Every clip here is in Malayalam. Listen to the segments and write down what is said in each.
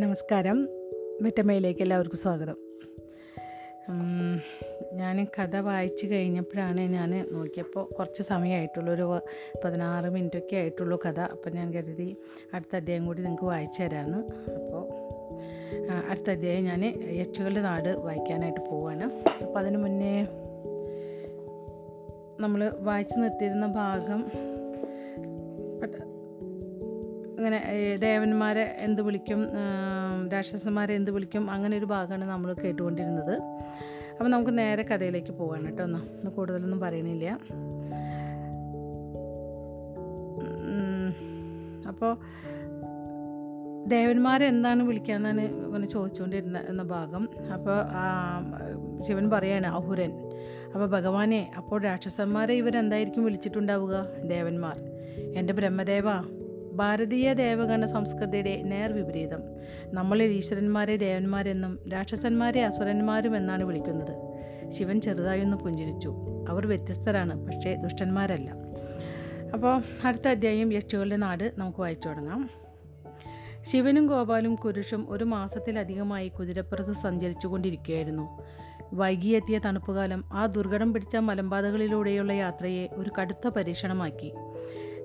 നമസ്കാരം. മിറ്റമ്മയിലേക്ക് എല്ലാവർക്കും സ്വാഗതം. ഞാൻ കഥ വായിച്ചു കഴിഞ്ഞപ്പോഴാണ് ഞാൻ നോക്കിയപ്പോൾ കുറച്ച് സമയമായിട്ടുള്ളൂ ഒരു പതിനാറ് മിനിറ്റൊക്കെ ആയിട്ടുള്ളൂ കഥ. അപ്പോൾ ഞാൻ കരുതി അടുത്ത അധ്യായം കൂടി നിങ്ങൾക്ക് വായിച്ചു തരാമെന്ന്. അപ്പോൾ അടുത്ത അധ്യായം ഞാൻ യക്ഷകളുടെ നാട് വായിക്കാനായിട്ട് പോവാണ് അപ്പോൾ അതിന് മുന്നേ നമ്മൾ വായിച്ചു നിർത്തിയിരുന്ന ഭാഗം ദേവന്മാരെ എന്ത് വിളിക്കും രാക്ഷസന്മാരെ എന്ത് വിളിക്കും അങ്ങനെ ഒരു ഭാഗമാണ് നമ്മൾ കേട്ടുകൊണ്ടിരുന്നത്. അപ്പോൾ നമുക്ക് നേരെ കഥയിലേക്ക് പോവാണ് കേട്ടോ ഒന്ന്. കൂടുതലൊന്നും പറയണില്ല. അപ്പോൾ ദേവന്മാരെ എന്താണ് വിളിക്കാന്നാണ് ഇങ്ങനെ ചോദിച്ചുകൊണ്ടിരുന്ന എന്ന ഭാഗം. അപ്പോൾ ശിവൻ പറയാണ് അഹുരൻ. അപ്പോൾ ഭഗവാനെ അപ്പോൾ രാക്ഷസന്മാരെ ഇവരെന്തായിരിക്കും വിളിച്ചിട്ടുണ്ടാവുക? ദേവന്മാർ. എന്റെ ബ്രഹ്മദേവ ഭാരതീയ ദേവഗണ സംസ്കൃതിയുടെ നേർവിപരീതം. നമ്മളിൽ ഈശ്വരന്മാരെ ദേവന്മാരെന്നും രാക്ഷസന്മാരെ അസുരന്മാരും എന്നാണ് വിളിക്കുന്നത്. ശിവൻ ചെറുതായൊന്ന് പുഞ്ചിരിച്ചു. അവർ വ്യത്യസ്തരാണ് പക്ഷേ ദുഷ്ടന്മാരല്ല. അപ്പോൾ അടുത്ത അധ്യായം യക്ഷികളുടെ നാട് നമുക്ക് വായിച്ചു തുടങ്ങാം. ശിവനും ഗോപാലും കുരുഷും ഒരു മാസത്തിലധികമായി കുതിരപ്പുറത്ത് സഞ്ചരിച്ചു കൊണ്ടിരിക്കുകയായിരുന്നു വൈകിയെത്തിയ തണുപ്പുകാലം ആ ദുർഘടം പിടിച്ച മലമ്പാതകളിലൂടെയുള്ള യാത്രയെ ഒരു കടുത്ത പരീക്ഷണമാക്കി.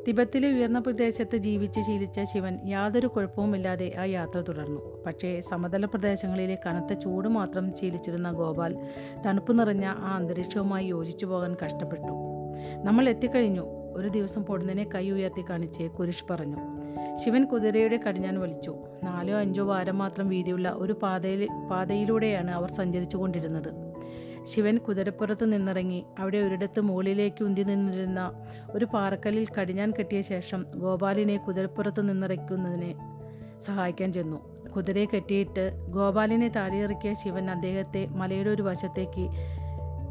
തിബത്തിലെ ഉയർന്ന പ്രദേശത്ത് ജീവിച്ച് ശീലിച്ച ശിവൻ യാതൊരു കുഴപ്പവുമില്ലാതെ ആ യാത്ര തുടർന്നു. പക്ഷേ സമതല പ്രദേശങ്ങളിലെ കനത്ത ചൂട് മാത്രം ശീലിച്ചിരുന്ന ഗോപാൽ തണുപ്പ് നിറഞ്ഞ ആ അന്തരീക്ഷവുമായി യോജിച്ചു പോകാൻ കഷ്ടപ്പെട്ടു. നമ്മൾ എത്തിക്കഴിഞ്ഞു. ഒരു ദിവസം പൊടുന്നതിനെ കൈ ഉയർത്തി കാണിച്ച് കുരിഷ് പറഞ്ഞു. ശിവൻ കുതിരയുടെ കടിഞ്ഞാൻ വലിച്ചു നാലോ അഞ്ചോ വാരം മാത്രം വീതിയുള്ള ഒരു പാതയിൽ പാതയിലൂടെയാണ് അവർ സഞ്ചരിച്ചു കൊണ്ടിരുന്നത് ശിവൻ കുതിരപ്പുറത്ത് നിന്നിറങ്ങി. അവിടെ ഒരിടത്ത് മുകളിലേക്ക് ഉന്തി നിന്നിരുന്ന ഒരു പാറക്കല്ലിൽ കടിഞ്ഞാൻ കെട്ടിയ ശേഷം ഗോപാലിനെ കുതിരപ്പുറത്ത് നിന്നിറക്കുന്നതിനെ സഹായിക്കാൻ ചെന്നു. കുതിരയെ കെട്ടിയിട്ട് ഗോപാലിനെ താഴെയിറക്കിയ ശിവൻ അദ്ദേഹത്തെ മലയുടെ ഒരു വശത്തേക്ക്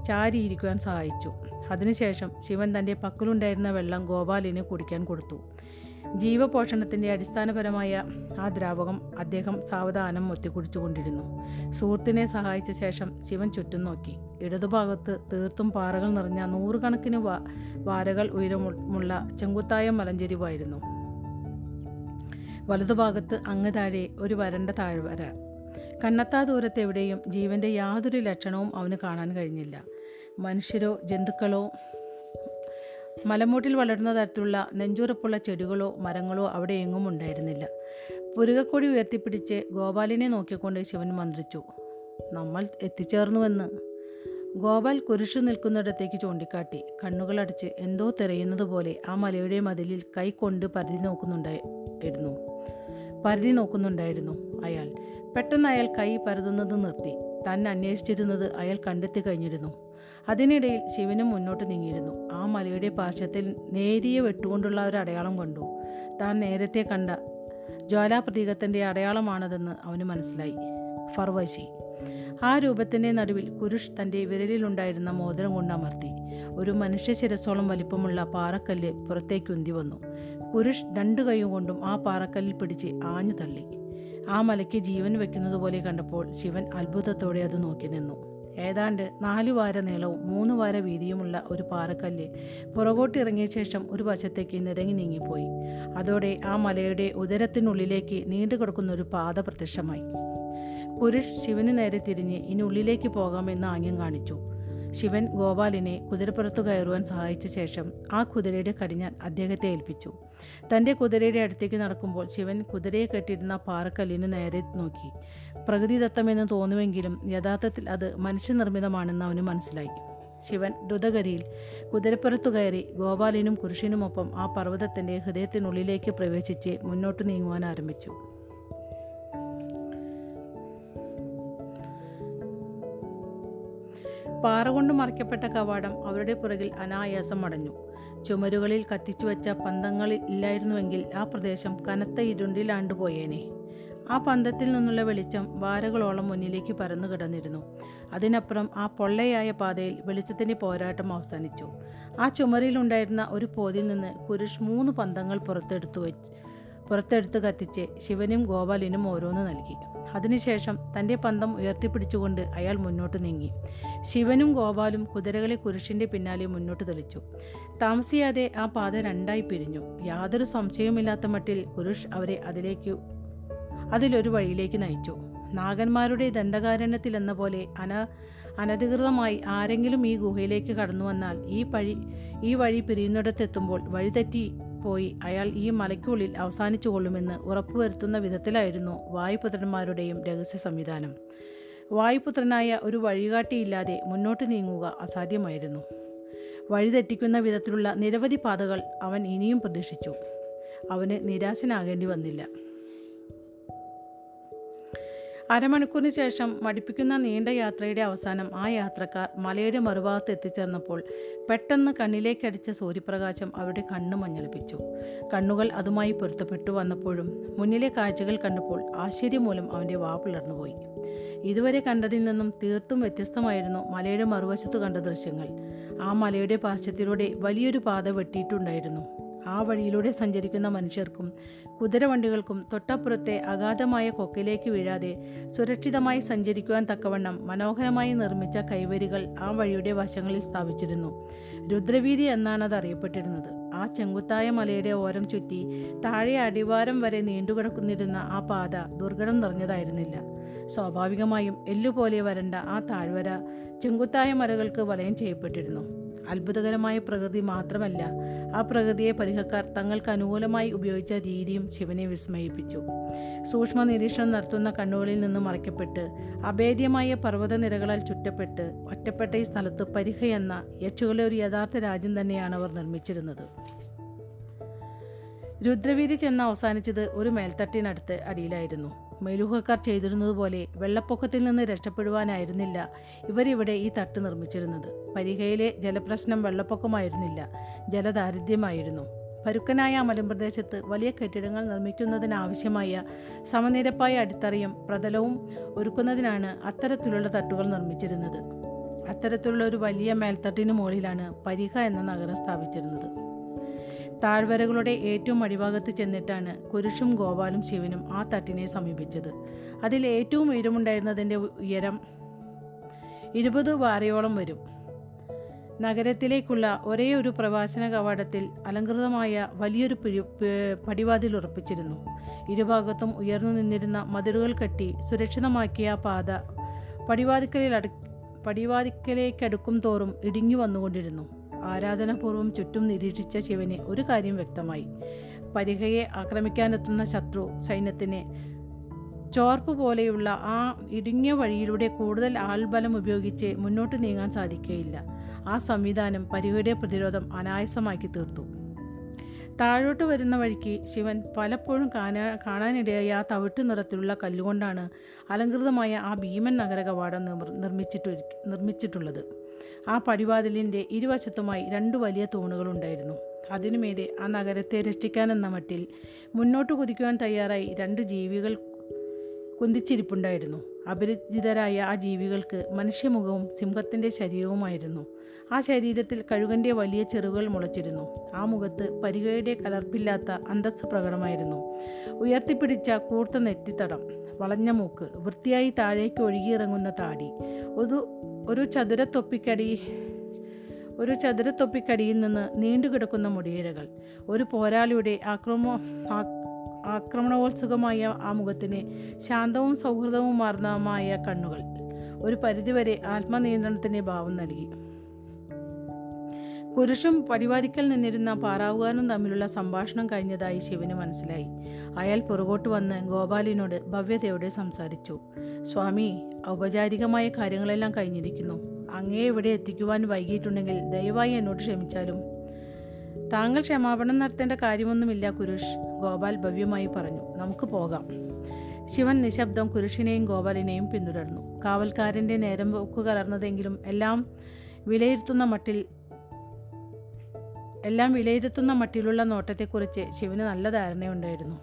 ചാരിയിരിക്കുവാൻ സഹായിച്ചു. അതിനുശേഷം ശിവൻ തന്റെ പക്കലുണ്ടായിരുന്ന വെള്ളം ഗോപാലിന് കുടിക്കാൻ കൊടുത്തു. ജീവപോഷണത്തിന്റെ അടിസ്ഥാനപരമായ ആ ദ്രാവകം അദ്ദേഹം സാവധാനം ഒത്തിക്കുടിച്ചുകൊണ്ടിരുന്നു സുഹൃത്തിനെ സഹായിച്ച ശേഷം ശിവൻ ചുറ്റും നോക്കി. ഇടതുഭാഗത്ത് തീർത്തും പാറകൾ നിറഞ്ഞ നൂറുകണക്കിന് വാ വാരകൾ ഉയരമുള്ള ചെങ്കുത്തായ മലഞ്ചെരിവായിരുന്നു. വലതുഭാഗത്ത് അങ്ങ് താഴെ ഒരു വരണ്ട താഴ്വര കണ്ണത്താ ദൂരത്തെവിടെയും ജീവന്റെ യാതൊരു ലക്ഷണവും അവന് കാണാൻ കഴിഞ്ഞില്ല. മനുഷ്യരോ ജന്തുക്കളോ മലമൂട്ടിൽ വളരുന്ന തരത്തിലുള്ള നെഞ്ചുറപ്പുള്ള ചെടികളോ മരങ്ങളോ അവിടെ എങ്ങും ഉണ്ടായിരുന്നില്ല. പുരുകക്കൊടി ഉയർത്തിപ്പിടിച്ച് ഗോപാലിനെ നോക്കിക്കൊണ്ട് ശിവൻ മന്ത്രിച്ചു നമ്മൾ എത്തിച്ചേർന്നുവെന്ന്. ഗോപാൽ കുരിശു നിൽക്കുന്നിടത്തേക്ക് ചൂണ്ടിക്കാട്ടി കണ്ണുകളടച്ച് എന്തോ തിരയുന്നത് പോലെ ആ മലയുടെ മതിലിൽ കൈ കൊണ്ട് പരിധി നോക്കുന്നുണ്ടായിരുന്നു. പരിധി നോക്കുന്നുണ്ടായിരുന്നു അയാൾ. പെട്ടെന്ന് അയാൾ കൈ പരതുന്നത് നിർത്തി. തന്നെ അന്വേഷിച്ചിരുന്നത് അയാൾ കണ്ടെത്തി കഴിഞ്ഞിരുന്നു. അതിനിടയിൽ ശിവനും മുന്നോട്ട് നീങ്ങിയിരുന്നു. ആ മലയുടെ പാർശ്വത്തിൽ നേരിയ വെട്ടുകൊണ്ടുള്ള ഒരു അടയാളം കണ്ടു. താൻ നേരത്തെ കണ്ട ജ്വാലാപ്രതീകത്തിന്റെ അടയാളമാണതെന്ന് അവന് മനസ്സിലായി. ഫർവശി ആ രൂപത്തിന്റെ നടുവിൽ കുരുഷ് തന്റെ വിരലിലുണ്ടായിരുന്ന മോതിരം കൊണ്ടമർത്തി. ഒരു മനുഷ്യ ശിരസോളം വലിപ്പമുള്ള പാറക്കല്ല് പുറത്തേക്ക് ഉന്തി വന്നു. കുരുഷ് രണ്ടു കൈയും കൊണ്ടും ആ പാറക്കല്ലിൽ പിടിച്ച് ആഞ്ഞു തള്ളി. ആ മലയ്ക്ക് ജീവൻ വെക്കുന്നത് പോലെ കണ്ടപ്പോൾ ശിവൻ അത്ഭുതത്തോടെ അത് നോക്കി നിന്നു. ഏതാണ്ട് നാലു വാര നീളവും മൂന്ന് വാര വീതിയുമുള്ള ഒരു പാറക്കല്ല് പുറകോട്ടിറങ്ങിയ ശേഷം ഒരു വശത്തേക്ക് നിരങ്ങി നീങ്ങിപ്പോയി. അതോടെ ആ മലയുടെ ഉദരത്തിനുള്ളിലേക്ക് നീണ്ടു കിടക്കുന്ന ഒരു പാത പ്രത്യക്ഷമായി. കുരുഷ് ശിവന് നേരെ തിരിഞ്ഞ് ഇനി ഉള്ളിലേക്ക് പോകാമെന്ന് ആംഗ്യം കാണിച്ചു. ശിവൻ ഗോപാലിനെ കുതിരപ്പുറത്തു കയറുവാൻ സഹായിച്ച ശേഷം ആ കുതിരയുടെ കടിഞ്ഞാൻ അദ്ദേഹത്തെ ഏൽപ്പിച്ചു. തന്റെ കുതിരയുടെ അടുത്തേക്ക് നടക്കുമ്പോൾ ശിവൻ കുതിരയെ കെട്ടിയിരുന്ന പാറക്കല്ലിന് നേരെ നോക്കി. പ്രകൃതിദത്തമെന്ന് തോന്നുമെങ്കിലും യഥാർത്ഥത്തിൽ അത് മനുഷ്യനിർമ്മിതമാണെന്ന് അവന് മനസ്സിലായി. ശിവൻ ദ്രുതഗതിയിൽ കുതിരപ്പുറത്തു കയറി ഗോപാലിനും കുരിശിനുമൊപ്പം ആ പർവതത്തിന്റെ ഹൃദയത്തിനുള്ളിലേക്ക് പ്രവേശിച്ച് മുന്നോട്ട് നീങ്ങുവാൻ ആരംഭിച്ചു. പാറ കൊണ്ട് മറിക്കപ്പെട്ട കവാടം അവരുടെ പുറകിൽ അനായാസം അടഞ്ഞു. ചുമരുകളിൽ കത്തിച്ചുവെച്ച പന്തങ്ങൾ ഇല്ലായിരുന്നുവെങ്കിൽ ആ പ്രദേശം കനത്ത ഇരുണ്ടിലാണ്ടുപോയേനെ ആ പന്തത്തിൽ നിന്നുള്ള വെളിച്ചം വാരകളോളം മുന്നിലേക്ക് പരന്നു കിടന്നിരുന്നു. അതിനപ്പുറം ആ പൊള്ളയായ പാതയിൽ വെളിച്ചത്തിന്റെ പോരാട്ടം അവസാനിച്ചു. ആ ചുമരിലുണ്ടായിരുന്ന ഒരു പോതിൽ നിന്ന് കുരിഷ് മൂന്ന് പന്തങ്ങൾ പുറത്തെടുത്തു വെച്ച് പുറത്തെടുത്ത് കത്തിച്ച് ശിവനും ഗോപാലിനും ഓരോന്ന് നൽകി. അതിനുശേഷം തന്റെ പന്തം ഉയർത്തിപ്പിടിച്ചുകൊണ്ട് അയാൾ മുന്നോട്ട് നീങ്ങി. ശിവനും ഗോപാലും കുതിരകളെ കുരിശിന്റെ പിന്നാലെ മുന്നോട്ട് തെളിച്ചു. താമസിയാതെ ആ പാത രണ്ടായി പിരിഞ്ഞു. യാതൊരു സംശയവുമില്ലാത്ത മട്ടിൽ കുരുഷ് അവരെ അതിലേക്ക് അതിലൊരു വഴിയിലേക്ക് നയിച്ചു. നാഗന്മാരുടെ ദണ്ഡകാരണ്യത്തിൽ എന്ന പോലെ അന അനധികൃതമായി ആരെങ്കിലും ഈ ഗുഹയിലേക്ക് കടന്നു വന്നാൽ ഈ പഴി ഈ വഴി പിരിയുന്നിടത്തെത്തുമ്പോൾ വഴിതെറ്റി പോയി അയാൾ ഈ മലയ്ക്കുള്ളിൽ അവസാനിച്ചു കൊള്ളുമെന്ന് ഉറപ്പുവരുത്തുന്ന വിധത്തിലായിരുന്നു വായുപുത്രന്മാരുടെയും രഹസ്യ സംവിധാനം. വായുപുത്രനായ ഒരു വഴികാട്ടിയില്ലാതെ മുന്നോട്ട് നീങ്ങുക അസാധ്യമായിരുന്നു. വഴിതെറ്റിക്കുന്ന വിധത്തിലുള്ള നിരവധി പാതകൾ അവൻ ഇനിയും പ്രതീക്ഷിച്ചു. അവന് നിരാശനാകേണ്ടി വന്നില്ല. അരമണിക്കൂറിന് ശേഷം മടിപ്പിക്കുന്ന നീണ്ട യാത്രയുടെ അവസാനം ആ യാത്രക്കാർ മലയുടെ മറുഭാഗത്ത് എത്തിച്ചേർന്നപ്പോൾ പെട്ടെന്ന് കണ്ണിലേക്കടിച്ച സൂര്യപ്രകാശം അവരുടെ കണ്ണ് മഞ്ഞളിപ്പിച്ചു. കണ്ണുകൾ അതുമായി പൊരുത്തപ്പെട്ടു വന്നപ്പോഴും മുന്നിലെ കാഴ്ചകൾ കണ്ടപ്പോൾ ആശ്ചര്യം മൂലം അവന്റെ വാ പിളർന്നുപോയി. ഇതുവരെ കണ്ടതിൽ നിന്നും തീർത്തും വ്യത്യസ്തമായിരുന്നു മലയുടെ മറുവശത്ത് കണ്ട ദൃശ്യങ്ങൾ. ആ മലയുടെ പാർശ്വത്തിലൂടെ വലിയൊരു പാത വെട്ടിയിട്ടുണ്ടായിരുന്നു. ആ വഴിയിലൂടെ സഞ്ചരിക്കുന്ന മനുഷ്യർക്കും കുതിരവണ്ടികൾക്കും തൊട്ടപ്പുറത്തെ അഗാധമായ കൊക്കിലേക്ക് വീഴാതെ സുരക്ഷിതമായി സഞ്ചരിക്കുവാൻ തക്കവണ്ണം മനോഹരമായി നിർമ്മിച്ച കൈവരികൾ ആ വഴിയുടെ വശങ്ങളിൽ സ്ഥാപിച്ചിരുന്നു. രുദ്രവീതി എന്നാണ് അത് അറിയപ്പെട്ടിരുന്നത്. ആ ചെങ്കുത്തായ മലയുടെ ഓരം ചുറ്റി താഴെ അടിവാരം വരെ നീണ്ടുകിടക്കുന്നിരുന്ന ആ പാത ദുർഘടം നിറഞ്ഞതായിരുന്നില്ല. സ്വാഭാവികമായും എല്ലുപോലെ വരണ്ട ആ താഴ്വര ചെങ്കുത്തായ മലകൾക്ക് വലയം ചെയ്യപ്പെട്ടിരുന്നു. അത്ഭുതകരമായ പ്രകൃതി മാത്രമല്ല ആ പ്രകൃതിയെ പരിഹക്കാർ തങ്ങൾക്ക് അനുകൂലമായി ഉപയോഗിച്ച രീതിയും ശിവനെ വിസ്മയിപ്പിച്ചു. സൂക്ഷ്മ നിരീക്ഷണം നടത്തുന്ന കണ്ണുകളിൽ നിന്ന് മറയ്ക്കപ്പെട്ട് അഭേദ്യമായ പർവതനിരകളാൽ ചുറ്റപ്പെട്ട് ഒറ്റപ്പെട്ട ഈ സ്ഥലത്ത് പരിഹ എന്ന യക്ഷുകളെ ഒരു യഥാർത്ഥ രാജ്യം തന്നെയാണ് അവർ നിർമ്മിച്ചിരുന്നത്. രുദ്രവീതി ചെന്ന് അവസാനിച്ചത് ഒരു മേൽത്തട്ടിനടുത്ത് അടിയിലായിരുന്നു. മേലുഹക്കാർ ചെയ്തിരുന്നതുപോലെ വെള്ളപ്പൊക്കത്തിൽ നിന്ന് രക്ഷപ്പെടുവാനായിരുന്നില്ല ഇവരിവിടെ ഈ തട്ട് നിർമ്മിച്ചിരുന്നത്. പരിഹയിലെ ജലപ്രശ്നം വെള്ളപ്പൊക്കമായിരുന്നില്ല ജലദാരിദ്ര്യമായിരുന്നു. പരുക്കനായ മലമ്പ്രദേശത്ത് വലിയ കെട്ടിടങ്ങൾ നിർമ്മിക്കുന്നതിനാവശ്യമായ സമനിരപ്പായ അടിത്തറയും പ്രതലവും ഒരുക്കുന്നതിനാണ് അത്തരത്തിലുള്ള തട്ടുകൾ നിർമ്മിച്ചിരുന്നത്. അത്തരത്തിലുള്ള ഒരു വലിയ മേൽത്തട്ടിന് മുകളിലാണ് പരിഹ എന്ന നഗരം സ്ഥാപിച്ചിരുന്നത്. താഴ്വരകളുടെ ഏറ്റവും അടിഭാഗത്ത് ചെന്നിട്ടാണ് കുരുഷും ഗോപാലും ശിവനും ആ തട്ടിനെ സമീപിച്ചത്. അതിൽ ഏറ്റവും ഉയരമുണ്ടായിരുന്നതിന്റെ ഉയരം ഇരുപത് വാരയോളം വരും. നഗരത്തിലേക്കുള്ള ഒരേ ഒരു പ്രവാസന കവാടത്തിൽ അലങ്കൃതമായ വലിയൊരു പിഴി പടിവാതിൽ ഉറപ്പിച്ചിരുന്നു. ഇരുഭാഗത്തും ഉയർന്നു നിന്നിരുന്ന മതിലുകൾ കെട്ടി സുരക്ഷിതമാക്കിയ പാത പടിവാതിക്കലിൽ അടു പടിവാതിക്കലേക്കടുക്കും തോറും ഇടിഞ്ഞു വന്നുകൊണ്ടിരുന്നു. ആരാധനാപൂർവം ചുറ്റും നിരീക്ഷിച്ച ശിവന് ഒരു കാര്യം വ്യക്തമായി. പരിഹയെ ആക്രമിക്കാനെത്തുന്ന ശത്രു സൈന്യത്തിന് ചോർപ്പ് പോലെയുള്ള ആ ഇടുങ്ങിയ വഴിയിലൂടെ കൂടുതൽ ആൾബലം ഉപയോഗിച്ച് മുന്നോട്ട് നീങ്ങാൻ സാധിക്കുകയില്ല. ആ സംവിധാനം പരിഹയുടെ പ്രതിരോധം അനായാസമാക്കി തീർത്തു. താഴോട്ട് വരുന്ന വഴിക്ക് ശിവൻ പലപ്പോഴും കാണാ കാണാനിടയായ ആ തവിട്ട് നിറത്തിലുള്ള കല്ലുകൊണ്ടാണ് അലങ്കൃതമായ ആ ഭീമൻ നഗര കവാടം നിർമ്മിച്ചിട്ടു നിർമ്മിച്ചിട്ടുള്ളത്. ആ പടിവാതിലിന്റെ ഇരുവശത്തുമായി രണ്ട് വലിയ തൂണുകളുണ്ടായിരുന്നു. അതിനുമീതെ ആ നഗരത്തെ രക്ഷിക്കാനെന്ന മട്ടിൽ മുന്നോട്ട് കുതിക്കുവാൻ തയ്യാറായി രണ്ട് ജീവികൾ കുന്തിച്ചിരിപ്പുണ്ടായിരുന്നു. അപരിചിതരായ ആ ജീവികൾക്ക് മനുഷ്യമുഖവും സിംഹത്തിന്റെ ശരീരവുമായിരുന്നു. ആ ശരീരത്തിൽ കഴുകന്റെ വലിയ ചെറുകൾ മുളച്ചിരുന്നു. ആ മുഖത്ത് പരികയുടെ കലർപ്പില്ലാത്ത അന്തസ് പ്രകടമായിരുന്നു. ഉയർത്തിപ്പിടിച്ച കൂർത്ത നെറ്റിത്തടം. വളഞ്ഞ മൂക്ക് വൃത്തിയായി താഴേക്ക് ഒഴുകിയിറങ്ങുന്ന താടി. ഒരു ഒരു ചതുരത്തൊപ്പിക്കടി ഒരു ചതുരത്തൊപ്പിക്കടിയിൽ നിന്ന് നീണ്ടുകിടക്കുന്ന മുടിയിഴകൾ. ഒരു പോരാളിയുടെ ആക്രമ ആക്രമണോത്സുകമായ ആ മുഖത്തിന് ശാന്തവും സൗഹൃദവുമാർന്നമായ കണ്ണുകൾ. ഒരു പരിധിവരെ ആത്മനിയന്ത്രണത്തിന്റെ ഭാവം നൽകി. കുരിശും പടിവാതിക്കൽ നിന്നിരുന്ന പാറാവുകാരനും തമ്മിലുള്ള സംഭാഷണം കഴിഞ്ഞതായി ശിവന് മനസ്സിലായി. അയാൾ പുറകോട്ട് വന്ന് ഗോപാലിനോട് ഭവ്യതയോടെ സംസാരിച്ചു. സ്വാമി ഔപചാരികമായ കാര്യങ്ങളെല്ലാം കഴിഞ്ഞിരിക്കുന്നു. അങ്ങേ ഇവിടെ എത്തിക്കുവാൻ വൈകിയിട്ടുണ്ടെങ്കിൽ ദയവായി എന്നോട് ക്ഷമിച്ചാലും. താങ്കൾ ക്ഷമാപണം നടത്തേണ്ട കാര്യമൊന്നുമില്ല കുരുഷ് ഗോപാൽ ഭവ്യമായി പറഞ്ഞു. നമുക്ക് പോകാം. ശിവൻ നിശബ്ദം കുരുഷിനെയും ഗോപാലിനെയും പിന്തുടർന്നു. കാവൽക്കാരന്റെ നേരം പോക്ക് കലർന്നതെങ്കിലും എല്ലാം വിലയിരുത്തുന്ന മട്ടിൽ എല്ലാം വിലയിരുത്തുന്ന മട്ടിലുള്ള നോട്ടത്തെക്കുറിച്ച് ശിവന് നല്ല ധാരണയുണ്ടായിരുന്നു.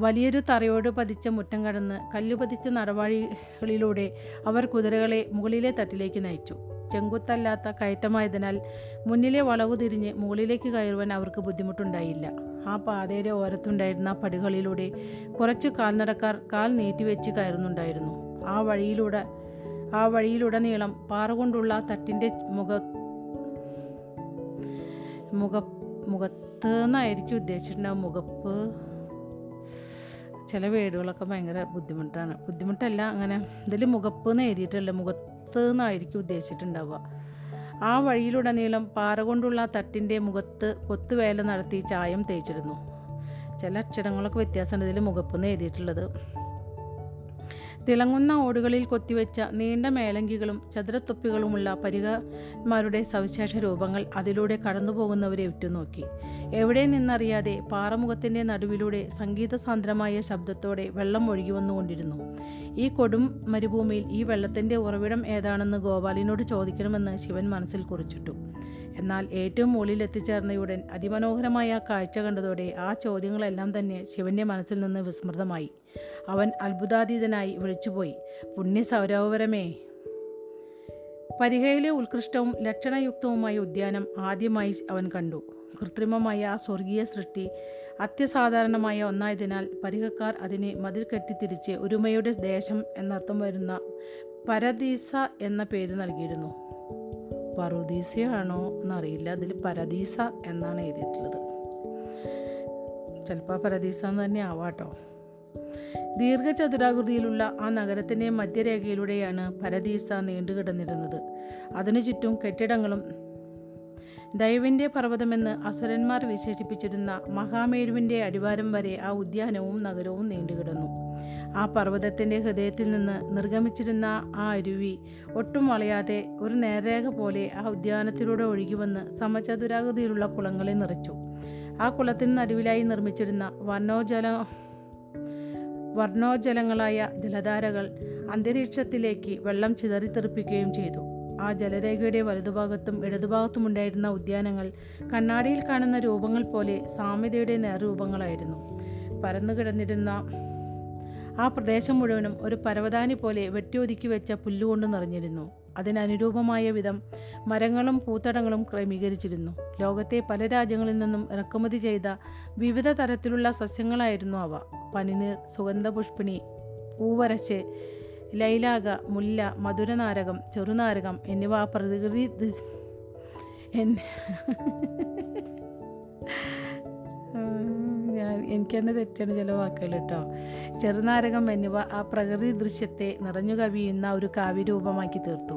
വലിയൊരു തറയോട് പതിച്ച മുറ്റം കടന്ന് കല്ലുപതിച്ച നടവാഴികളിലൂടെ അവർ കുതിരകളെ മുകളിലെ തട്ടിലേക്ക് നയിച്ചു. ചെങ്കുത്തല്ലാത്ത കയറ്റമായതിനാൽ മുന്നിലെ വളവ് തിരിഞ്ഞ് മുകളിലേക്ക് കയറുവാൻ അവർക്ക് ബുദ്ധിമുട്ടുണ്ടായില്ല. ആ പാതയുടെ ഓരത്തുണ്ടായിരുന്ന പടികളിലൂടെ കുറച്ച് കാൽനടക്കാർ കാൽ നീട്ടിവെച്ച് കയറുന്നുണ്ടായിരുന്നു. ആ വഴിയിലൂടെ ആ വഴിയിലുടനീളം പാറ കൊണ്ടുള്ള തട്ടിന്റെ മുഖ മുഖ മുഖത്ത് നിന്നായിരിക്കും ഉദ്ദേശിച്ചിട്ടുണ്ടാവും മുഖപ്പ് ചില വേടുകളൊക്കെ ഭയങ്കര ബുദ്ധിമുട്ടാണ്. ബുദ്ധിമുട്ടല്ല അങ്ങനെ ഇതിൽ മുഖപ്പ് എന്ന് എഴുതിയിട്ടല്ല മുഖത്ത് നിന്നായിരിക്കും ഉദ്ദേശിച്ചിട്ടുണ്ടാവുക. ആ വഴിയിലുടനീളം പാറ കൊണ്ടുള്ള തട്ടിന്റെ മുഖത്ത് കൊത്തുവേല നടത്തി ചായം തേച്ചിരുന്നു. ചില അക്ഷരങ്ങളൊക്കെ വ്യത്യാസമുണ്ട് ഇതിൽ മുഖപ്പ് എന്ന് എഴുതിയിട്ടുള്ളത്. തിളങ്ങുന്ന ഓടുകളിൽ കൊത്തിവെച്ച നീണ്ട മേലങ്കികളും ചതുരത്തൊപ്പികളുമുള്ള പരിഗമാരുടെ സവിശേഷ രൂപങ്ങൾ അതിലൂടെ കടന്നുപോകുന്നവരെ ഉറ്റുനോക്കി. എവിടെ നിന്നറിയാതെ പാറമുഖത്തിന്റെ നടുവിലൂടെ സംഗീതസാന്ദ്രമായ ശബ്ദത്തോടെ വെള്ളം ഒഴുകി വന്നുകൊണ്ടിരുന്നു. ഈ കൊടും മരുഭൂമിയിൽ ഈ വെള്ളത്തിന്റെ ഉറവിടം ഏതാണെന്ന് ഗോപാലിനോട് ചോദിക്കണമെന്ന് ശിവൻ മനസ്സിൽ കുറിച്ചിട്ടു. എന്നാൽ ഏറ്റവും മുകളിൽ എത്തിച്ചേർന്നയുടൻ അതിമനോഹരമായ ആ കാഴ്ച കണ്ടതോടെ ആ ചോദ്യങ്ങളെല്ലാം തന്നെ ശിവന്റെ മനസ്സിൽ നിന്ന് വിസ്മൃതമായി. അവൻ അത്ഭുതാതീതനായി വിളിച്ചുപോയി പുണ്യ സൗരവരമേ പരിഹയിലെ ഉത്കൃഷ്ടവും ലക്ഷണയുക്തവുമായ ഉദ്യാനം ആദ്യമായി അവൻ കണ്ടു. കൃത്രിമമായ ആ സ്വർഗീയ സൃഷ്ടി അത്യസാധാരണമായ ഒന്നായതിനാൽ പരിഹക്കാർ അതിനെ മതിൽ കെട്ടിത്തിരിച്ച് ഒരുമയുടെ ദേശം എന്നർത്ഥം വരുന്ന പരദീസ എന്ന പേര് നൽകിയിരുന്നു. പറുദീസയാണോ എന്നറിയില്ല. അതിൽ പരദീസ എന്നാണ് എഴുതിയിട്ടുള്ളത്. ചിലപ്പോൾ പരദീസ എന്ന് തന്നെ ആവാട്ടോ. ദീർഘചതുരാകൃതിയിലുള്ള ആ നഗരത്തിന്റെ മധ്യരേഖയിലൂടെയാണ് പരദീസ നീണ്ടുകിടന്നിരുന്നത്. അതിനു ചുറ്റും കെട്ടിടങ്ങളും ദൈവന്റെ പർവതമെന്ന് അസുരന്മാർ വിശേഷിപ്പിച്ചിരുന്ന മഹാമേരുവിന്റെ അടിവാരം വരെ ആ ഉദ്യാനവും നഗരവും നീണ്ടുകിടന്നു. ആ പർവതത്തിന്റെ ഹൃദയത്തിൽ നിന്ന് നിർഗമിച്ചിരുന്ന ആ അരുവി ഒട്ടും വളയാതെ ഒരു നേരേഖ പോലെ ആ ഉദ്യാനത്തിലൂടെ ഒഴുകിവന്ന് സമചതുരാകൃതിയിലുള്ള കുളങ്ങളെ നിറച്ചു. ആ കുളത്തിന് നടുവിലായി നിർമ്മിച്ചിരുന്ന വർണോജല വർണോജലങ്ങളായ ജലധാരകൾ അന്തരീക്ഷത്തിലേക്ക് വെള്ളം ചിതറിത്തെറിപ്പിക്കുകയും ചെയ്തു. ആ ജലരേഖയുടെ വലതുഭാഗത്തും ഇടതുഭാഗത്തും ഉണ്ടായിരുന്ന ഉദ്യാനങ്ങൾ കണ്ണാടിയിൽ കാണുന്ന രൂപങ്ങൾ പോലെ സാമ്യതയുടെ നേർരൂപങ്ങളായിരുന്നു. പരന്നു കിടന്നിരുന്ന ആ പ്രദേശം മുഴുവനും ഒരു പരവതാനി പോലെ വെട്ടിയൊതുക്കി വെച്ച പുല്ലുകൊണ്ട് നിറഞ്ഞിരുന്നു. അതിനനുരൂപമായ വിധം മരങ്ങളും പൂത്തടങ്ങളും ക്രമീകരിച്ചിരുന്നു. ലോകത്തെ പല രാജ്യങ്ങളിൽ നിന്നും ഇറക്കുമതി ചെയ്ത വിവിധ തരത്തിലുള്ള സസ്യങ്ങളായിരുന്നു അവ. പനിനീർ സുഗന്ധപുഷ്പിണി പൂവരച്ച് ലൈലാക മുല്ല മധുരനാരകം ചെറുനാരകം എന്നിവ ആ പ്രകൃതി ഞാൻ എനിക്ക് തന്നെ തെറ്റാണ് ചില വാക്കുകൾ കേട്ടോ. ചെറുനാരകം എന്നിവ ആ പ്രകൃതി ദൃശ്യത്തെ നിറഞ്ഞു കവിയുന്ന ഒരു കാവ്യരൂപമാക്കി തീർത്തു.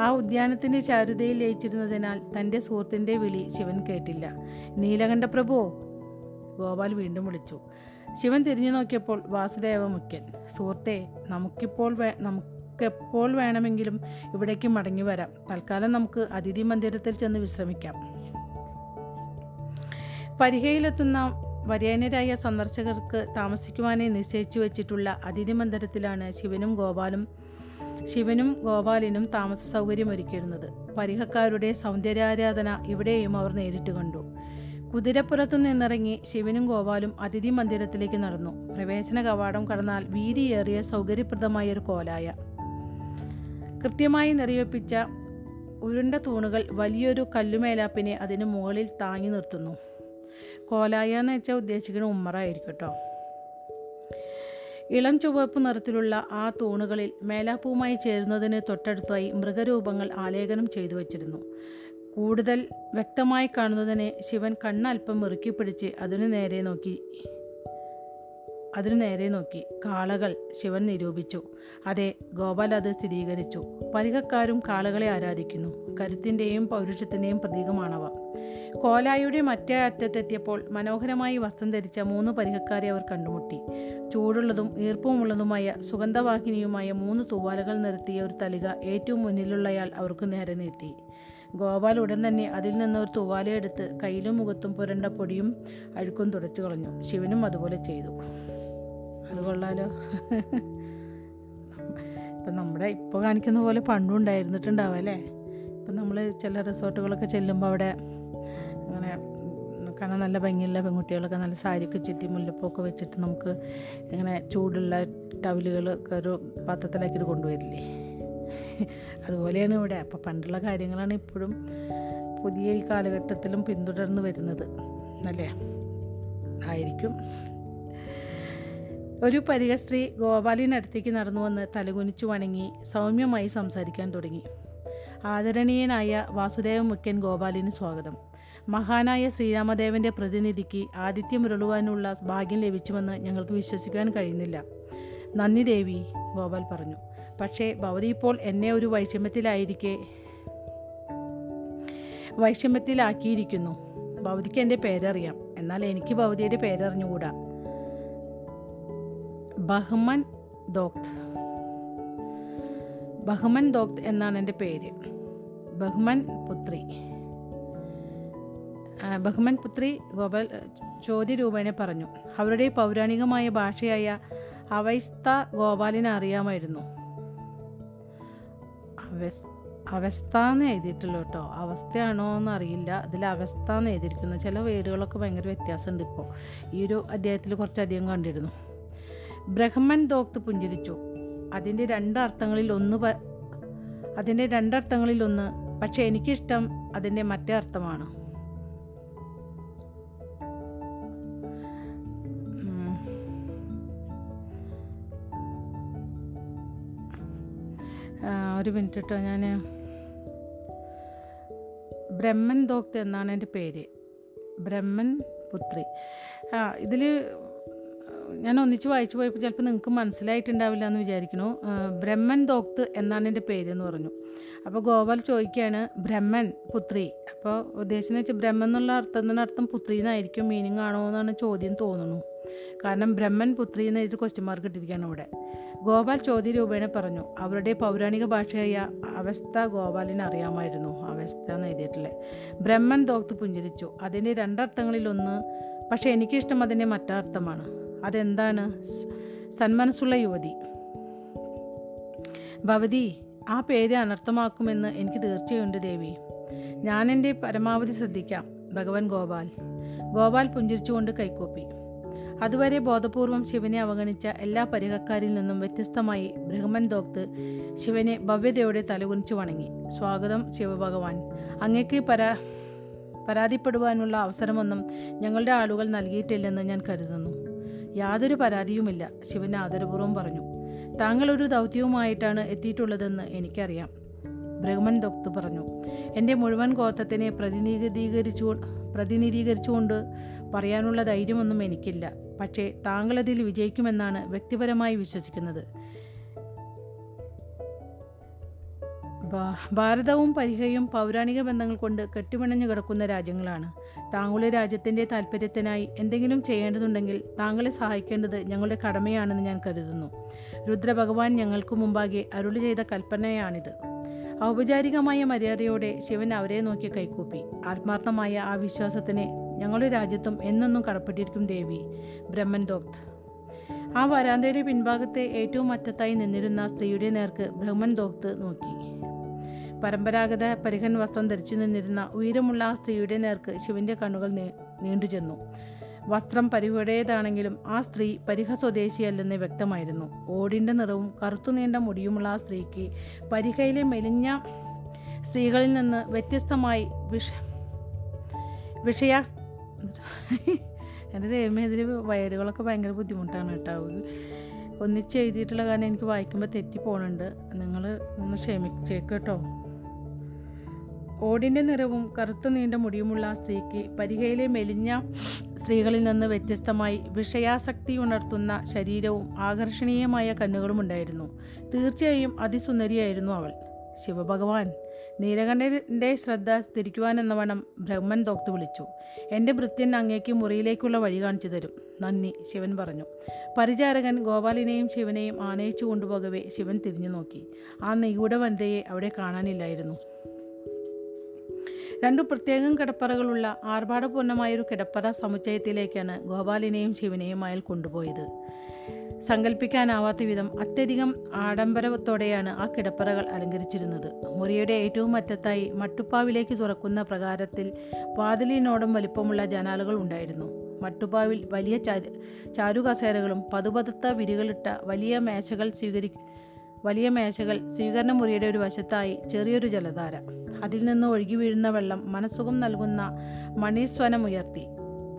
ആ ഉദ്യാനത്തിന്റെ ചാരുതയിൽ ലയിച്ചിരുന്നതിനാൽ തന്റെ സുഹൃത്തിന്റെ വിളി ശിവൻ കേട്ടില്ല. നീലകണ്ഠ പ്രഭു ഗോപാൽ വീണ്ടും വിളിച്ചു. ശിവൻ തിരിഞ്ഞു നോക്കിയപ്പോൾ വാസുദേവ മുഖ്യൻ സുഹൃത്തെ നമുക്കിപ്പോൾ വേ നമുക്കെപ്പോൾ വേണമെങ്കിലും ഇവിടേക്ക് മടങ്ങി വരാം. തൽക്കാലം നമുക്ക് അതിഥി മന്ദിരത്തിൽ ചെന്ന് വിശ്രമിക്കാം. പരിഹയിലെത്തുന്ന വരേണ്യരായ സന്ദർശകർക്ക് താമസിക്കുവാനായി നിശ്ചയിച്ചു വെച്ചിട്ടുള്ള അതിഥി മന്ദിരത്തിലാണ് ശിവനും ഗോപാലും ശിവനും ഗോപാലിനും താമസ സൗകര്യം ഒരുക്കിയിരുന്നത് പരിഹക്കാരുടെ സൗന്ദര്യാരാധന ഇവിടെയും അവർ നേരിട്ട് കണ്ടു. കുതിരപ്പുറത്തു നിന്നിറങ്ങി ശിവനും ഗോപാലും അതിഥി മന്ദിരത്തിലേക്ക് നടന്നു. പ്രവേശന കവാടം കടന്നാൽ വീതിയേറിയ സൗകര്യപ്രദമായ ഒരു കോലായ. കൃത്യമായി നിറയൊപ്പിച്ച ഉരുണ്ട തൂണുകൾ വലിയൊരു കല്ലുമേലാപ്പിനെ അതിന് മുകളിൽ താങ്ങി നിർത്തുന്നു. കോലായ എന്ന് വെച്ചാൽ ഉദ്ദേശിക്കുന്ന ഉമ്മറായിരിക്കും കേട്ടോ. ഇളം ചുവപ്പ് നിറത്തിലുള്ള ആ തൂണുകളിൽ മേലാപ്പുമായി ചേരുന്നതിന് തൊട്ടടുത്തായി മൃഗരൂപങ്ങൾ ആലേഖനം ചെയ്തു വച്ചിരുന്നു. കൂടുതൽ വ്യക്തമായി കാണുന്നതിനെ ശിവൻ കണ്ണൽപ്പം മുറുക്കി പിടിച്ച് അതിനു നേരെ നോക്കി. അതിനു നേരെ നോക്കി. കാളകൾ ശിവൻ നിരൂപിച്ചു. അതെ ഗോപാൽ അത് സ്ഥിരീകരിച്ചു. പരിഹക്കാരും കാളകളെ ആരാധിക്കുന്നു. കരുത്തിന്റെയും പൗരുഷത്തിന്റെയും പ്രതീകമാണവ. കോലായുടെ മറ്റേ അറ്റത്തെത്തിയപ്പോൾ മനോഹരമായി വസ്ത്രം ധരിച്ച മൂന്ന് പരിഹക്കാരെ അവർ കണ്ടുമുട്ടി. ചൂടുള്ളതും ഈർപ്പമുള്ളതുമായ സുഗന്ധവാഹിനിയുമായ മൂന്ന് തൂവാലകൾ നിരത്തിയ ഒരു തലിക ഏറ്റവും മുന്നിലുള്ളയാൾ അവർക്ക് നേരെ നീട്ടി. ഗോപാൽ ഉടൻ തന്നെ അതിൽ നിന്ന് ഒരു തൂവാലയെടുത്ത് കയ്യിലും മുഖത്തും പുരണ്ട പൊടിയും അഴുക്കും തുടച്ചു കളഞ്ഞു. ശിവനും അതുപോലെ ചെയ്തു. അത് കൊള്ളാലോ. ഇപ്പം നമ്മുടെ ഇപ്പോൾ കാണിക്കുന്ന പോലെ പണ്ടും ഉണ്ടായിരുന്നിട്ടുണ്ടാവും അല്ലേ? ഇപ്പം നമ്മൾ ചില റിസോർട്ടുകളൊക്കെ ചെല്ലുമ്പോൾ അവിടെ അങ്ങനെ കാണാൻ നല്ല ഭംഗിയുള്ള പെൺകുട്ടികളൊക്കെ നല്ല സാരിയൊക്കെ ചുറ്റി മുല്ലപ്പൊക്കെ വെച്ചിട്ട് നമുക്ക് ഇങ്ങനെ ചൂടുള്ള ടവലുകളൊക്കെ ഒരു പാത്രത്തിലാക്കിയിട്ട് കൊണ്ടുവരില്ലേ അതുപോലെയാണ് ഇവിടെ. അപ്പോൾ പണ്ടുള്ള കാര്യങ്ങളാണ് ഇപ്പോഴും പുതിയ ഈ കാലഘട്ടത്തിലും പിന്തുടർന്ന് വരുന്നത്. അല്ലേ? ആയിരിക്കും. ഒരു പരികസ്ത്രീ ഗോപാലിനടുത്തേക്ക് നടന്നു വന്ന് തലകുനിച്ചു വണങ്ങി സൗമ്യമായി സംസാരിക്കാൻ തുടങ്ങി. ആദരണീയനായ വാസുദേവ മുഖ്യൻ ഗോപാലിന് സ്വാഗതം. മഹാനായ ശ്രീരാമദേവന്റെ പ്രതിനിധിക്ക് ആതിഥ്യമുരളുവാനുള്ള ഭാഗ്യം ലഭിച്ചുവെന്ന് ഞങ്ങൾക്ക് വിശ്വസിക്കാൻ കഴിയുന്നില്ല. നന്ദി ദേവി ഗോപാൽ പറഞ്ഞു. പക്ഷേ ഭവതി ഇപ്പോൾ എന്നെ ഒരു വൈഷമ്യത്തിലായിരിക്കെ വൈഷമ്യത്തിലാക്കിയിരിക്കുന്നു. ഭവതിക്ക് എന്റെ പേരറിയാം. എന്നാൽ എനിക്ക് ഭവതിയുടെ പേരറിഞ്ഞുകൂടാ. ബഹ്മൻ ദോക്ത്. ബഹ്മൻ ദോക്ത് എന്നാണ് എന്റെ പേര്. ബഹ്മൻ പുത്രി. ബഹ്മൻ പുത്രി ഗോപാൽ ചോദ്യരൂപേണ പറഞ്ഞു. അവരുടെ പൗരാണികമായ ഭാഷയായ അവൈസ്ത ഗോപാലിനെ അറിയാമായിരുന്നു. അവസ് അവസ്ഥ എന്ന് എഴുതിയിട്ടുള്ളൂ കേട്ടോ. അവസ്ഥയാണോ എന്ന് അറിയില്ല അതിൽ അവസ്ഥ എന്ന് എഴുതിയിരിക്കുന്നു. ചില വേരുകളൊക്കെ ഭയങ്കര വ്യത്യാസമുണ്ട് ഇപ്പോൾ. ഈ ഒരു അധ്യായത്തിൽ കുറച്ചധികം കണ്ടിരുന്നു. ബ്രഹ്മൻ ദോക്ത് പുഞ്ചിരിച്ചു. അതിന്റെ രണ്ടർത്ഥങ്ങളിൽ ഒന്ന് അതിന്റെ രണ്ടർത്ഥങ്ങളിൽ ഒന്ന് പക്ഷേ എനിക്കിഷ്ടം അതിന്റെ മറ്റേ അർത്ഥമാണ്. ഒരു മിനിറ്റ് കേട്ടോ ഞാൻ ബ്രഹ്മൻ ദോക്ത് എന്നാണ് എന്റെ പേര്. ബ്രഹ്മൻ പുത്രി. ആ ഇതിൽ ഞാൻ ഒന്നിച്ച് വായിച്ചു പോയപ്പോൾ ചിലപ്പോൾ നിങ്ങൾക്ക് മനസ്സിലായിട്ടുണ്ടാവില്ല എന്ന് വിചാരിക്കണു. ബ്രഹ്മൻ ദോക്ത് എന്നാണ് എന്റെ പേര് എന്ന് പറഞ്ഞു. അപ്പോൾ ഗോപാൽ ചോദിക്കുകയാണ് ബ്രഹ്മൻ പുത്രി. അപ്പോൾ ഉദ്ദേശിച്ചെന്ന് വെച്ചാൽ ബ്രഹ്മൻ എന്നുള്ള അർത്ഥം എന്നുള്ള അർത്ഥം പുത്രി എന്നായിരിക്കും മീനിങ് ആണോ എന്നാണ് ചോദ്യം തോന്നുന്നു. കാരണം ബ്രഹ്മൻ പുത്രി എന്ന എഴുതി ക്വസ്റ്റ്യൻ മാർക്ക് ഇട്ടിരിക്കുകയാണ് ഇവിടെ. ഗോപാൽ ചോദ്യ രൂപേണ പറഞ്ഞു അവരുടെ പൗരാണിക ഭാഷയായ അവസ്ഥ ഗോപാലിന് അറിയാമായിരുന്നു അവസ്ഥ എന്ന് എഴുതിയിട്ടില്ലേ. ബ്രഹ്മൻ ദോക്ത് പുഞ്ചിരിച്ചു അതിന്റെ രണ്ടർത്ഥങ്ങളിലൊന്ന് പക്ഷേ എനിക്കിഷ്ടം അതിന്റെ മറ്റർത്ഥമാണ്. അതെന്താണ്? സന്മനസ്സുള്ള യുവതി. ഭവതി ആ പേര് അനർത്ഥമാക്കുമെന്ന് എനിക്ക് തീർച്ചയുണ്ട് ദേവി. ഞാൻ എന്റെ പരമാവധി ശ്രദ്ധിക്കാം ഭഗവാൻ ഗോപാൽ. ഗോപാൽ പുഞ്ചിരിച്ചുകൊണ്ട് കൈക്കൂപ്പി അതുവരെ ബോധപൂർവം ശിവനെ അവഗണിച്ച എല്ലാ പരിഹക്കാരിൽ നിന്നും വ്യത്യസ്തമായി ബ്രഹ്മൻ ദോക്ത് ശിവനെ ഭവ്യതയോടെ തലകുനിച്ചു വണങ്ങി. സ്വാഗതം ശിവഭഗവാൻ. അങ്ങേക്ക് പരാ പരാതിപ്പെടുവാനുള്ള അവസരമൊന്നും ഞങ്ങളുടെ ആളുകൾ നൽകിയിട്ടില്ലെന്ന് ഞാൻ കരുതുന്നു. യാതൊരു പരാതിയുമില്ല ശിവൻ ആദരപൂർവം പറഞ്ഞു. താങ്കൾ ഒരു ദൗത്യവുമായിട്ടാണ് എത്തിയിട്ടുള്ളതെന്ന് എനിക്കറിയാം ബ്രഹ്മൻ ദോക്ത് പറഞ്ഞു. എന്റെ മുഴുവൻ ഗോത്രത്തിനെ പ്രതിനിധീകരിച്ചു പ്രതിനിധീകരിച്ചുകൊണ്ട് പറയാനുള്ള ധൈര്യമൊന്നും എനിക്കില്ല. പക്ഷേ താങ്കളതിൽ വിജയിക്കുമെന്നാണ് വ്യക്തിപരമായി വിശ്വസിക്കുന്നത്. ഭാരതവും പരിഹയും പൗരാണിക ബന്ധങ്ങൾ കൊണ്ട് കെട്ടിമണഞ്ഞു കിടക്കുന്ന രാജ്യങ്ങളാണ്. താങ്കളുടെ രാജ്യത്തിന്റെ താല്പര്യത്തിനായി എന്തെങ്കിലും ചെയ്യേണ്ടതുണ്ടെങ്കിൽ താങ്കളെ സഹായിക്കേണ്ടത് ഞങ്ങളുടെ കടമയാണെന്ന് ഞാൻ കരുതുന്നു. രുദ്രഭഗവാൻ ഞങ്ങൾക്ക് മുമ്പാകെ അരുളി ചെയ്ത കൽപ്പനയാണിത്. ഔപചാരികമായ മര്യാദയോടെ ശിവൻ അവരെ നോക്കി കൈകൂപ്പി ആത്മാർത്ഥമായ ആ വിശ്വാസത്തിന് ഞങ്ങളുടെ രാജ്യത്തും എന്നെന്നും കടപ്പെട്ടിരിക്കും ദേവി ബ്രഹ്മൻ ദോക്ത്. ആ വരാന്തയുടെ പിൻഭാഗത്തെ ഏറ്റവും അറ്റത്തായി നിന്നിരുന്ന സ്ത്രീയുടെ നേർക്ക് ബ്രഹ്മൻ ദോക്ത് നോക്കി. പരമ്പരാഗത പരിഹൻ വസ്ത്രം ധരിച്ചു നിന്നിരുന്ന ഉയരമുള്ള ആ സ്ത്രീയുടെ നേർക്ക് ശിവന്റെ കണ്ണുകൾ നീണ്ടു ചെന്നു വസ്ത്രം പരിഹയുടേതാണെങ്കിലും ആ സ്ത്രീ പരിഹ സ്വദേശിയല്ലെന്ന് വ്യക്തമായിരുന്നു. ഓടിന്റെ നിറവും കറുത്തു നീണ്ട മുടിയുമുള്ള ആ സ്ത്രീക്ക് പരിഹയിലെ മെലിഞ്ഞ സ്ത്രീകളിൽ നിന്ന് വ്യത്യസ്തമായി വിഷ വിഷയാ എന്റെ ദൈവമേ ഇതിൽ വയറുകളൊക്കെ ഭയങ്കര ബുദ്ധിമുട്ടാണ് കേട്ടോ. ഒന്നിച്ച് എഴുതിയിട്ടുള്ള കാരണം എനിക്ക് വായിക്കുമ്പോൾ തെറ്റി പോകുന്നുണ്ട് നിങ്ങൾ ഒന്ന് ക്ഷമിച്ചേക്ക് കേട്ടോ. ഓടിന്റെ നിറവും കറുത്ത നീണ്ട മുടിയുമുള്ള ആ സ്ത്രീക്ക് പരിഹയിലെ മെലിഞ്ഞ സ്ത്രീകളിൽ നിന്ന് വ്യത്യസ്തമായി വിഷയാസക്തി ഉണർത്തുന്ന ശരീരവും ആകർഷണീയമായ കണ്ണുകളും ഉണ്ടായിരുന്നു തീർച്ചയായും അതിസുന്ദരിയായിരുന്നു അവൾ. ശിവഭഗവാൻ നീലകണ്ഠന്റെ ശ്രദ്ധ തിരിക്കുവാനെന്നവണ്ണം ബ്രഹ്മൻ തോക്ത് വിളിച്ചു. എന്റെ ഭൃത്യൻ അങ്ങേക്ക് മുറിയിലേക്കുള്ള വഴി കാണിച്ചു തരും. നന്ദി ശിവൻ പറഞ്ഞു. പരിചാരകൻ ഗോപാലിനെയും ശിവനെയും ആനയിച്ചു കൊണ്ടുപോകവേ ശിവൻ തിരിഞ്ഞു നോക്കി. ആ നിഗൂഢ വനിതയെ അവിടെ കാണാനില്ലായിരുന്നു. രണ്ടു പ്രത്യേകം കിടപ്പറകളുള്ള ആർഭാടപൂർണമായൊരു കിടപ്പറ സമുച്ചയത്തിലേക്കാണ് ഗോപാലിനെയും ശിവനെയും അയാൾ കൊണ്ടുപോയത്. സങ്കല്പിക്കാനാവാത്ത വിധം അത്യധികം ആഡംബരത്തോടെയാണ് ആ കിടപ്പറകൾ അലങ്കരിച്ചിരുന്നത്. മുറിയുടെ ഏറ്റവും അറ്റത്തായി മട്ടുപ്പാവിലേക്ക് തുറക്കുന്ന പ്രകാരത്തിൽ വാതിലിനോടം വലിപ്പമുള്ള ജനാലകൾ ഉണ്ടായിരുന്നു. മട്ടുപ്പാവിൽ വലിയ ചാരു ചാരുകസേരകളും പതുപതുത്ത വിരികളിട്ട വലിയ മേശകൾ സ്വീകരി വലിയ മേശകൾ സ്വീകരണ മുറിയുടെ ഒരു വശത്തായി ചെറിയൊരു ജലധാര. അതിൽ നിന്ന് ഒഴുകി വീഴുന്ന വെള്ളം മനസ്സുഖം നൽകുന്ന മണീസ്വനമുയർത്തി.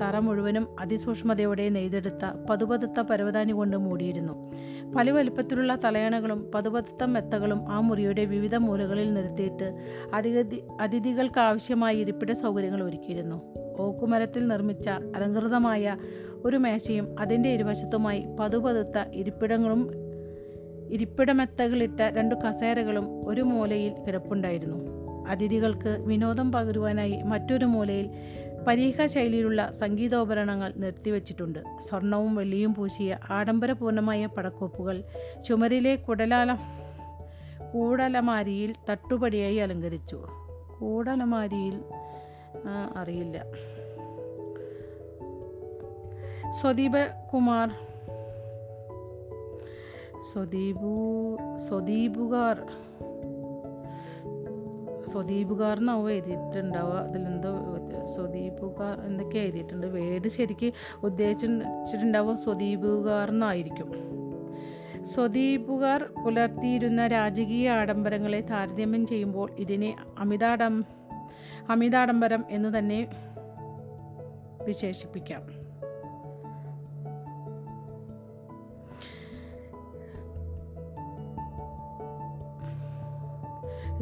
തറ മുഴുവനും അതിസൂക്ഷ്മതയോടെ നെയ്തെടുത്ത പതുപതുത്ത പരവതാനി കൊണ്ട് മൂടിയിരുന്നു. പല വലിപ്പത്തിലുള്ള തലയണകളും പതുപതുത്ത മെത്തകളും ആ മുറിയുടെ വിവിധ മൂലകളിൽ നിർത്തിയിട്ട് അതിഥി അതിഥികൾക്ക് ആവശ്യമായ ഇരിപ്പിട സൗകര്യങ്ങൾ ഒരുക്കിയിരുന്നു. ഓക്കുമരത്തിൽ നിർമ്മിച്ച അലങ്കൃതമായ ഒരു മേശയും അതിന്റെ ഇരുവശത്തുമായി പതുപതുത്ത ഇരിപ്പിടങ്ങളും ഇരിപ്പിടമെത്തകളിട്ട രണ്ടു കസേരകളും ഒരു മൂലയിൽ കിടപ്പുണ്ടായിരുന്നു. അതിഥികൾക്ക് വിനോദം പകരുവാനായി മറ്റൊരു മൂലയിൽ പരീക്ഷ ശൈലിയിലുള്ള സംഗീതോപകരണങ്ങൾ നിർത്തിവച്ചിട്ടുണ്ട്. സ്വർണവും വെള്ളിയും പൂശിയ ആഡംബരപൂർണമായ പടക്കോപ്പുകൾ ചുമരിലെ കുടലാല കൂടലമാരിയിൽ തട്ടുപടിയായി അലങ്കരിച്ചു. കൂടലമാരിയിൽ അറിയില്ല. സ്വദീപ കുമാർ സ്വദീപു സ്വദീപുകാർ സ്വദീപുകാർ എന്നാവും എഴുതിയിട്ടുണ്ടാവുക അതിലെന്തോ സ്വദീപുകാർ എന്തൊക്കെ എഴുതിയിട്ടുണ്ട്. വേട് ശരിക്ക് ഉദ്ദേശിച്ചിട്ടുണ്ടാവുക സ്വദീപുകാരനായിരിക്കും. സ്വദീപുകാർ പുലർത്തിയിരുന്ന രാജകീയ ആഡംബരങ്ങളെ താരതമ്യം ചെയ്യുമ്പോൾ ഇതിനെ അമിതാഡം അമിതാഡംബരം എന്ന് തന്നെ വിശേഷിപ്പിക്കാം.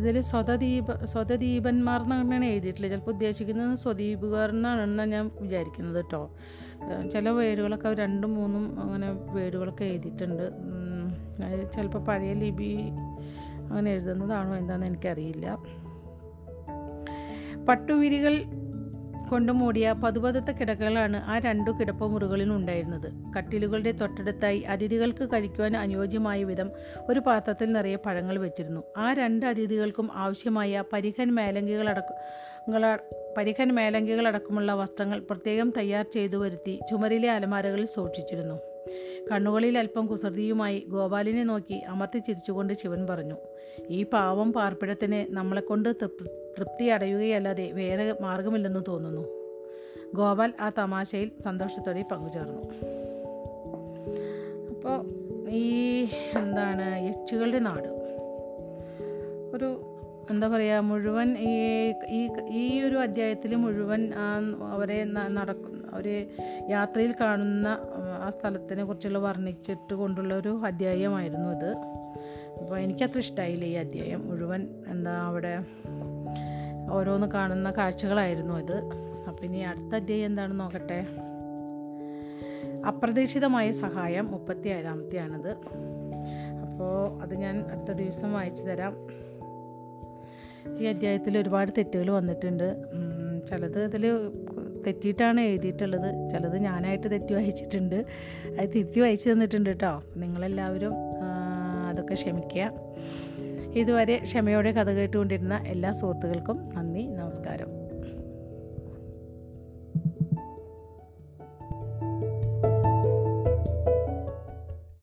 ഇതിൽ സ്വതദീപ സ്വതദീപന്മാർ എന്നാണ് എഴുതിയിട്ടുള്ളത്. ചിലപ്പോൾ ഉദ്ദേശിക്കുന്നത് സ്വദീപുകാർ എന്നാണെന്നാണ് ഞാൻ വിചാരിക്കുന്നത് കേട്ടോ. ചില വേടുകളൊക്കെ രണ്ടും മൂന്നും അങ്ങനെ വേടുകളൊക്കെ എഴുതിയിട്ടുണ്ട്. ചിലപ്പോൾ പഴയ ലിപി അങ്ങനെ എഴുതുന്നതാണോ എന്താണെന്ന് എനിക്കറിയില്ല. പട്ടുവിരികൾ കൊണ്ട് മൂടിയ പതുപതത്ത കിടക്കകളാണ് ആ രണ്ടു കിടപ്പമുറികളിലും ഉണ്ടായിരുന്നത്. കട്ടിലുകളുടെ തൊട്ടടുത്തായി അതിഥികൾക്ക് കഴിക്കുവാൻ അനുയോജ്യമായ വിധം ഒരു പാത്രത്തിൽ നിറയെ പഴങ്ങൾ വെച്ചിരുന്നു. ആ രണ്ട് അതിഥികൾക്കും ആവശ്യമായ പരിഹൻ മേലങ്കികളടക്ക പരിഹൻ മേലങ്കികളടക്കമുള്ള വസ്ത്രങ്ങൾ പ്രത്യേകം തയ്യാർ ചെയ്തു വരുത്തി ചുമരിലെ അലമാരകളിൽ സൂക്ഷിച്ചിരുന്നു. കണ്ണുകളിൽ അല്പം കുസൃതിയുമായി ഗോപാലിനെ നോക്കി അമർത്തി ചിരിച്ചുകൊണ്ട് ശിവൻ പറഞ്ഞു ഈ പാവം പാർപ്പിടത്തിന് നമ്മളെക്കൊണ്ട് തൃപ്- തൃപ്തി അടയുകയല്ലാതെ വേറെ മാർഗമില്ലെന്ന് തോന്നുന്നു. ഗോപാൽ ആ തമാശയിൽ സന്തോഷത്തോടെ പങ്കുചേർന്നു. അപ്പോൾ ഈ എന്താണ് യക്ഷികളുടെ നാട്. ഒരു എന്താ പറയുക മുഴുവൻ ഈ ഈ ഒരു അധ്യായത്തിൽ മുഴുവൻ അവരെ നടക്കുന്ന അവർ യാത്രയിൽ കാണുന്ന ആ സ്ഥലത്തിനെ കുറിച്ചുള്ള വർണിച്ചിട്ട് കൊണ്ടുള്ള ഒരു അധ്യായമായിരുന്നു ഇത്. അപ്പോൾ എനിക്കത്ര ഇഷ്ടമായില്ല ഈ അധ്യായം. മുഴുവൻ എന്താ അവിടെ ഓരോന്ന് കാണുന്ന കാഴ്ചകളായിരുന്നു ഇത്. അപ്പോൾ ഇനി അടുത്ത അധ്യായം എന്താണെന്ന് നോക്കട്ടെ? അപ്രതീക്ഷിതമായ സഹായം മുപ്പത്തി ഏഴാമത്തെയാണിത് അപ്പോൾ അത് ഞാൻ അടുത്ത ദിവസം വായിച്ചു തരാം. ഈ അധ്യായത്തിൽ ഒരുപാട് തെറ്റുകൾ വന്നിട്ടുണ്ട്. ചിലത് ഇതിൽ തെറ്റിയിട്ടാണ് എഴുതിയിട്ടുള്ളത്. ചിലത് ഞാനായിട്ട് തെറ്റി വായിച്ചിട്ടുണ്ട്. അത് തിരുത്തി വായിച്ചു തന്നിട്ടുണ്ട് കേട്ടോ. നിങ്ങളെല്ലാവരും അതൊക്കെ ക്ഷമിക്കുക. ഇതുവരെ ക്ഷമയോടെ കഥ കേട്ടുകൊണ്ടിരുന്ന എല്ലാ സുഹൃത്തുക്കൾക്കും നന്ദി നമസ്കാരം.